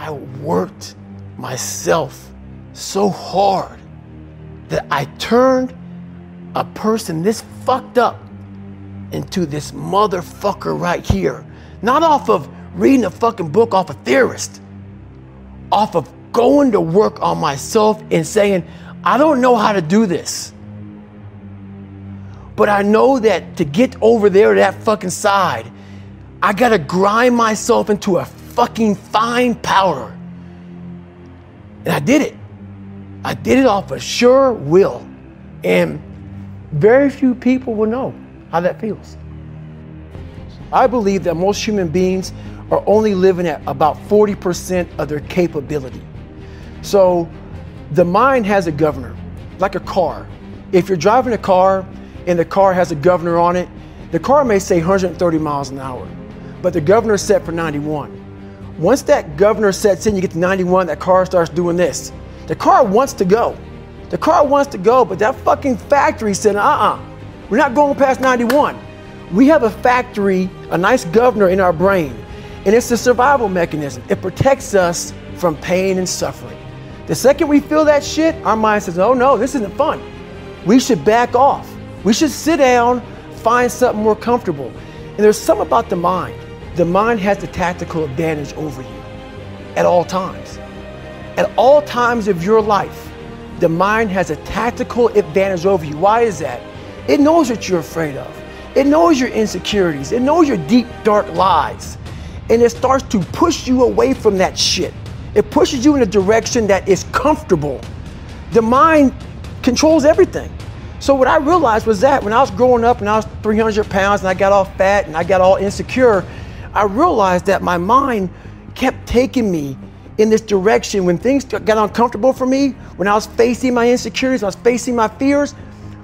I worked myself so hard that I turned a person this fucked up into this motherfucker right here. Not off of reading a fucking book off a theorist, off of going to work on myself and saying, I don't know how to do this. But I know that to get over there to that fucking side, I gotta grind myself into a fucking fine powder. And I did it. I did it off of sure will. And very few people will know how that feels. I believe that most human beings are only living at about 40% of their capability. So the mind has a governor, like a car. If you're driving a car and the car has a governor on it, the car may say 130 miles an hour, but the governor is set for 91. Once that governor sets in, you get to 91, that car starts doing this. The car wants to go. The car wants to go, but that fucking factory said, uh uh-uh, uh, we are not going past 91. We have a factory, a nice governor in our brain, and it's a survival mechanism. It protects us from pain and suffering. The second we feel that shit, our mind says, oh no, this isn't fun. We should back off. We should sit down, find something more comfortable. And there's something about the mind. The mind has the tactical advantage over you at all times. At all times of your life, the mind has a tactical advantage over you. Why is that? It knows what you're afraid of. It knows your insecurities. It knows your deep, dark lies. And it starts to push you away from that shit. It pushes you in a direction that is comfortable. The mind controls everything. So what I realized was that when I was growing up and I was 300 pounds and I got all fat and I got all insecure, I realized that my mind kept taking me in this direction when things got uncomfortable for me, when I was facing my insecurities, I was facing my fears,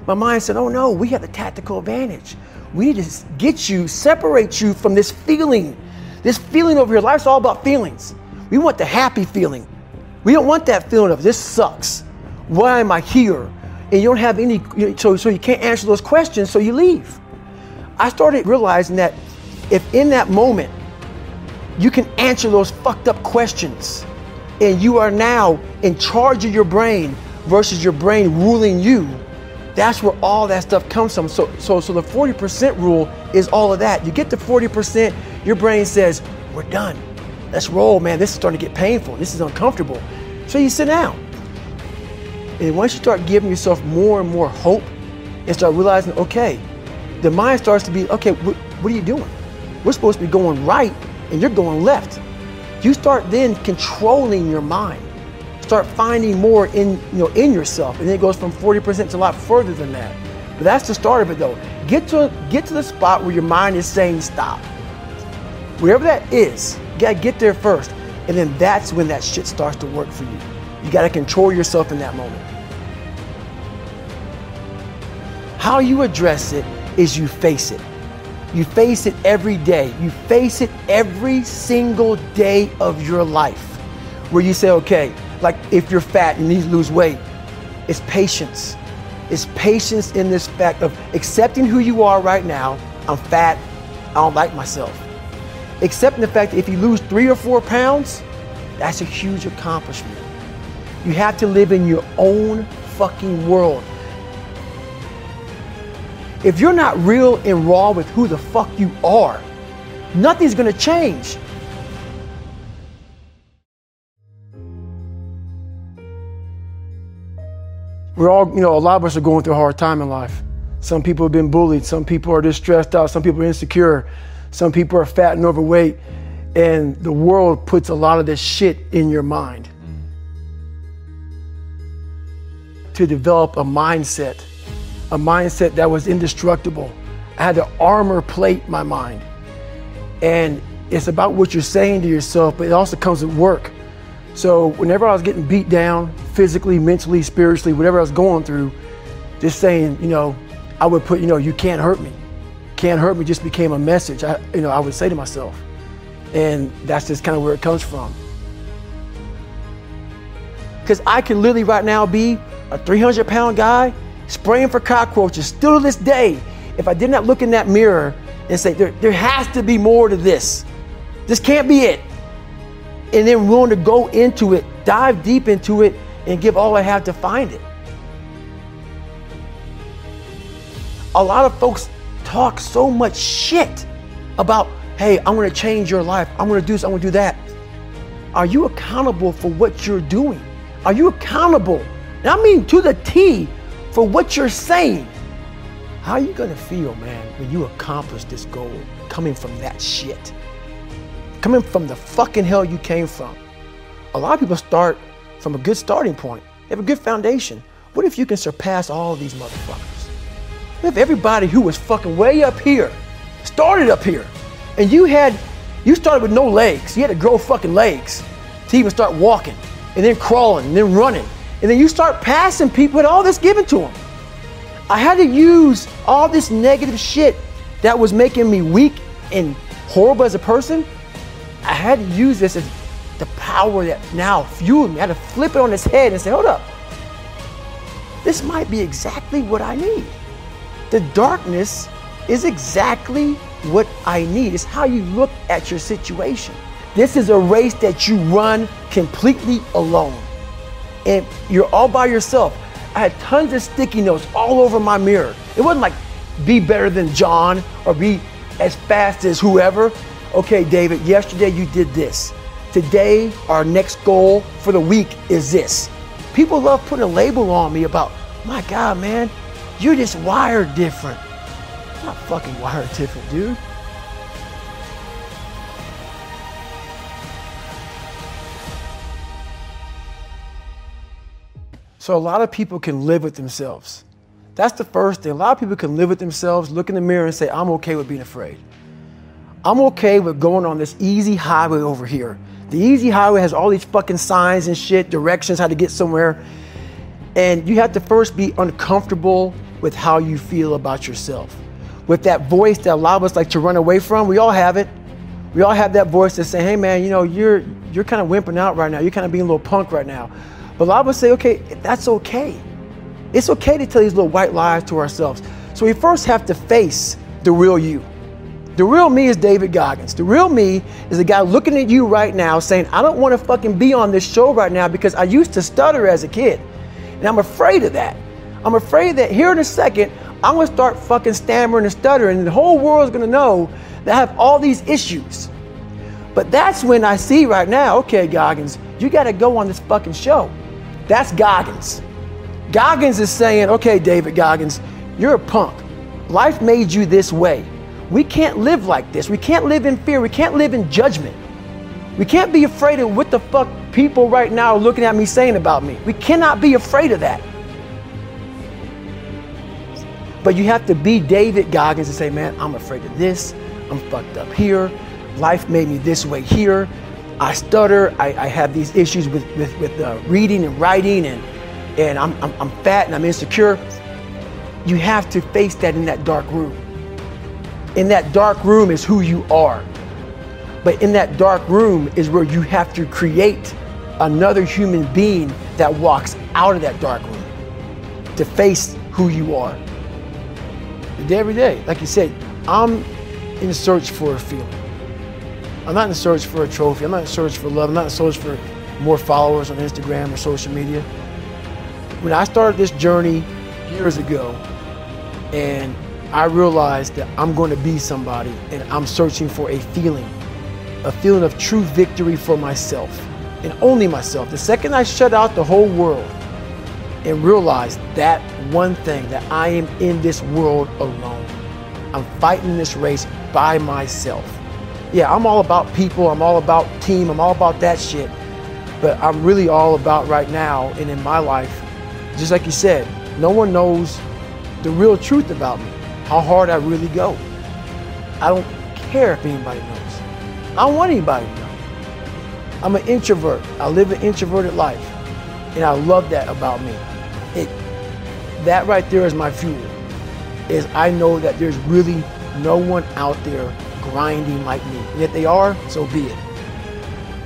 my mind said, oh no, we have the tactical advantage. We need to get you, separate you from this feeling. This feeling over here, life's all about feelings. We want the happy feeling. We don't want that feeling of this sucks. Why am I here? And you don't have any, so, so you can't answer those questions, so you leave. I started realizing that if in that moment you can answer those fucked up questions and you are now in charge of your brain versus your brain ruling you, that's where all that stuff comes from. So, so, so the 40% rule is all of that. You get to 40%, your brain says, We're done. Let's roll, man. This is starting to get painful. This is uncomfortable. So you sit down. And once you start giving yourself more and more hope and start realizing, okay, the mind starts to be, okay, what, what are you doing? We're supposed to be going right and you're going left. You start then controlling your mind. Start finding more in you know in yourself. And then it goes from 40% to a lot further than that. But that's the start of it though. Get to get to the spot where your mind is saying stop. Wherever that is you gotta get there first. And then that's when that shit starts to work for you. You gotta control yourself in that moment. How you address it is you face it you face it every day you face it every single day of your life where you say okay like if you're fat and you need to lose weight, it's patience. It's patience in this fact of accepting who you are right now. I'm fat. I don't like myself. Accepting the fact that if you lose three or four pounds, that's a huge accomplishment. You have to live in your own fucking world. If you're not real and raw with who the fuck you are, nothing's gonna change. we're all, you know, a lot of us are going through a hard time in life. Some people have been bullied. Some people are just stressed out. Some people are insecure. Some people are fat and overweight. And the world puts a lot of this shit in your mind. To develop a mindset, a mindset that was indestructible. I had to armor plate my mind. And it's about what you're saying to yourself, but it also comes with work. So whenever I was getting beat down, physically, mentally, spiritually, whatever I was going through, just saying, you know, I would put, you know, you can't hurt me. Can't hurt me just became a message. I, you know, I would say to myself. And that's just kind of where it comes from. Because I can literally right now be a 300 pound guy spraying for cockroaches still to this day. If I did not look in that mirror and say, there, there has to be more to this. This can't be it. and then willing to go into it, dive deep into it, and give all I have to find it. A lot of folks talk so much shit about, hey, I'm gonna change your life, I'm gonna do this, I'm gonna do that. Are you accountable for what you're doing? Are you accountable? And I mean to the T for what you're saying. How are you gonna feel, man, when you accomplish this goal coming from that shit? Coming from the fucking hell you came from. A lot of people start from a good starting point. They have a good foundation. What if you can surpass all these motherfuckers? What if everybody who was fucking way up here started up here and you had you started with no legs. You had to grow fucking legs to even start walking and then crawling and then running. And then you start passing people with all this given to them. I had to use all this negative shit that was making me weak and horrible as a person. I had to use this as the power that now fueled me. I had to flip it on its head and say, hold up. This might be exactly what I need. The darkness is exactly what I need. It's how you look at your situation. This is a race that you run completely alone. And you're all by yourself. I had tons of sticky notes all over my mirror. It wasn't like be better than John or be as fast as whoever. Okay, David, yesterday you did this. Today, our next goal for the week is this. People love putting a label on me about, my God, man, you're just wired different I'm not fucking wired different, dude. So a lot of people can live with themselves. That's the first thing. A lot of people can live with themselves, look in the mirror and say, I'm okay with being afraid. I'm okay with going on this easy highway over here. The easy highway has all these fucking signs and shit, directions, how to get somewhere. And you have to first be uncomfortable with how you feel about yourself with that voice that a lot of us like to run away from. We all have it. We all have that voice that say, hey man, you know, you're you're kind of wimping out right now. You're kind of being a little punk right now. But a lot of us say, okay, that's okay. It's okay to tell these little white lies to ourselves. So we first have to face the real you. The real me is David Goggins. The real me is the guy looking at you right now saying, I don't want to fucking be on this show right now because I used to stutter as a kid. And I'm afraid of that. I'm afraid that here in a second, I'm gonna start fucking stammering and stuttering, and the whole world's gonna know that I have all these issues. But that's when I see right now, okay, Goggins, you gotta go on this fucking show. That's Goggins. Goggins is saying, okay, David Goggins, you're a punk. Life made you this way. We can't live like this. We can't live in fear. We can't live in judgment. We can't be afraid of what the fuck people right now are looking at me saying about me. We cannot be afraid of that. But you have to be David Goggins and say, man, I'm afraid of this. I'm fucked up here. Life made me this way here. I stutter. I, I have these issues with, with, with uh, reading and writing, and, and I'm, I'm, I'm fat and I'm insecure. You have to face that in that dark room. In that dark room is who you are. But in that dark room is where you have to create another human being that walks out of that dark room to face who you are Day every day. Like you said, I'm in search for a feeling. I'm not in search for a trophy. I'm not in search for love. I'm not in search for more followers on Instagram or social media. When I started this journey years ago, and I realized that I'm going to be somebody and I'm searching for a feeling, a feeling of true victory for myself and only myself. The second I shut out the whole world and realize that one thing that I am in this world alone. I'm fighting this race by myself. Yeah, I'm all about people, I'm all about team, I'm all about that shit. But I'm really all about right now and in my life, just like you said, no one knows the real truth about me, how hard I really go. I don't care if anybody knows. I don't want anybody to know. I'm an introvert. I live an introverted life. And I love that about me it, that right there is my fuel. Is I know that there's really no one out there grinding like me. And if they are, so be it.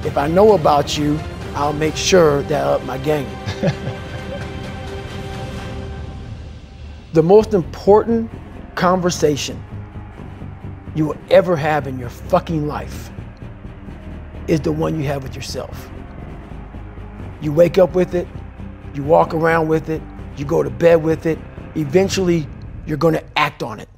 If I know about you, I'll make sure that up my game. the most important conversation you will ever have in your fucking life is the one you have with yourself. You wake up with it, you walk around with it, you go to bed with it. Eventually, you're going to act on it.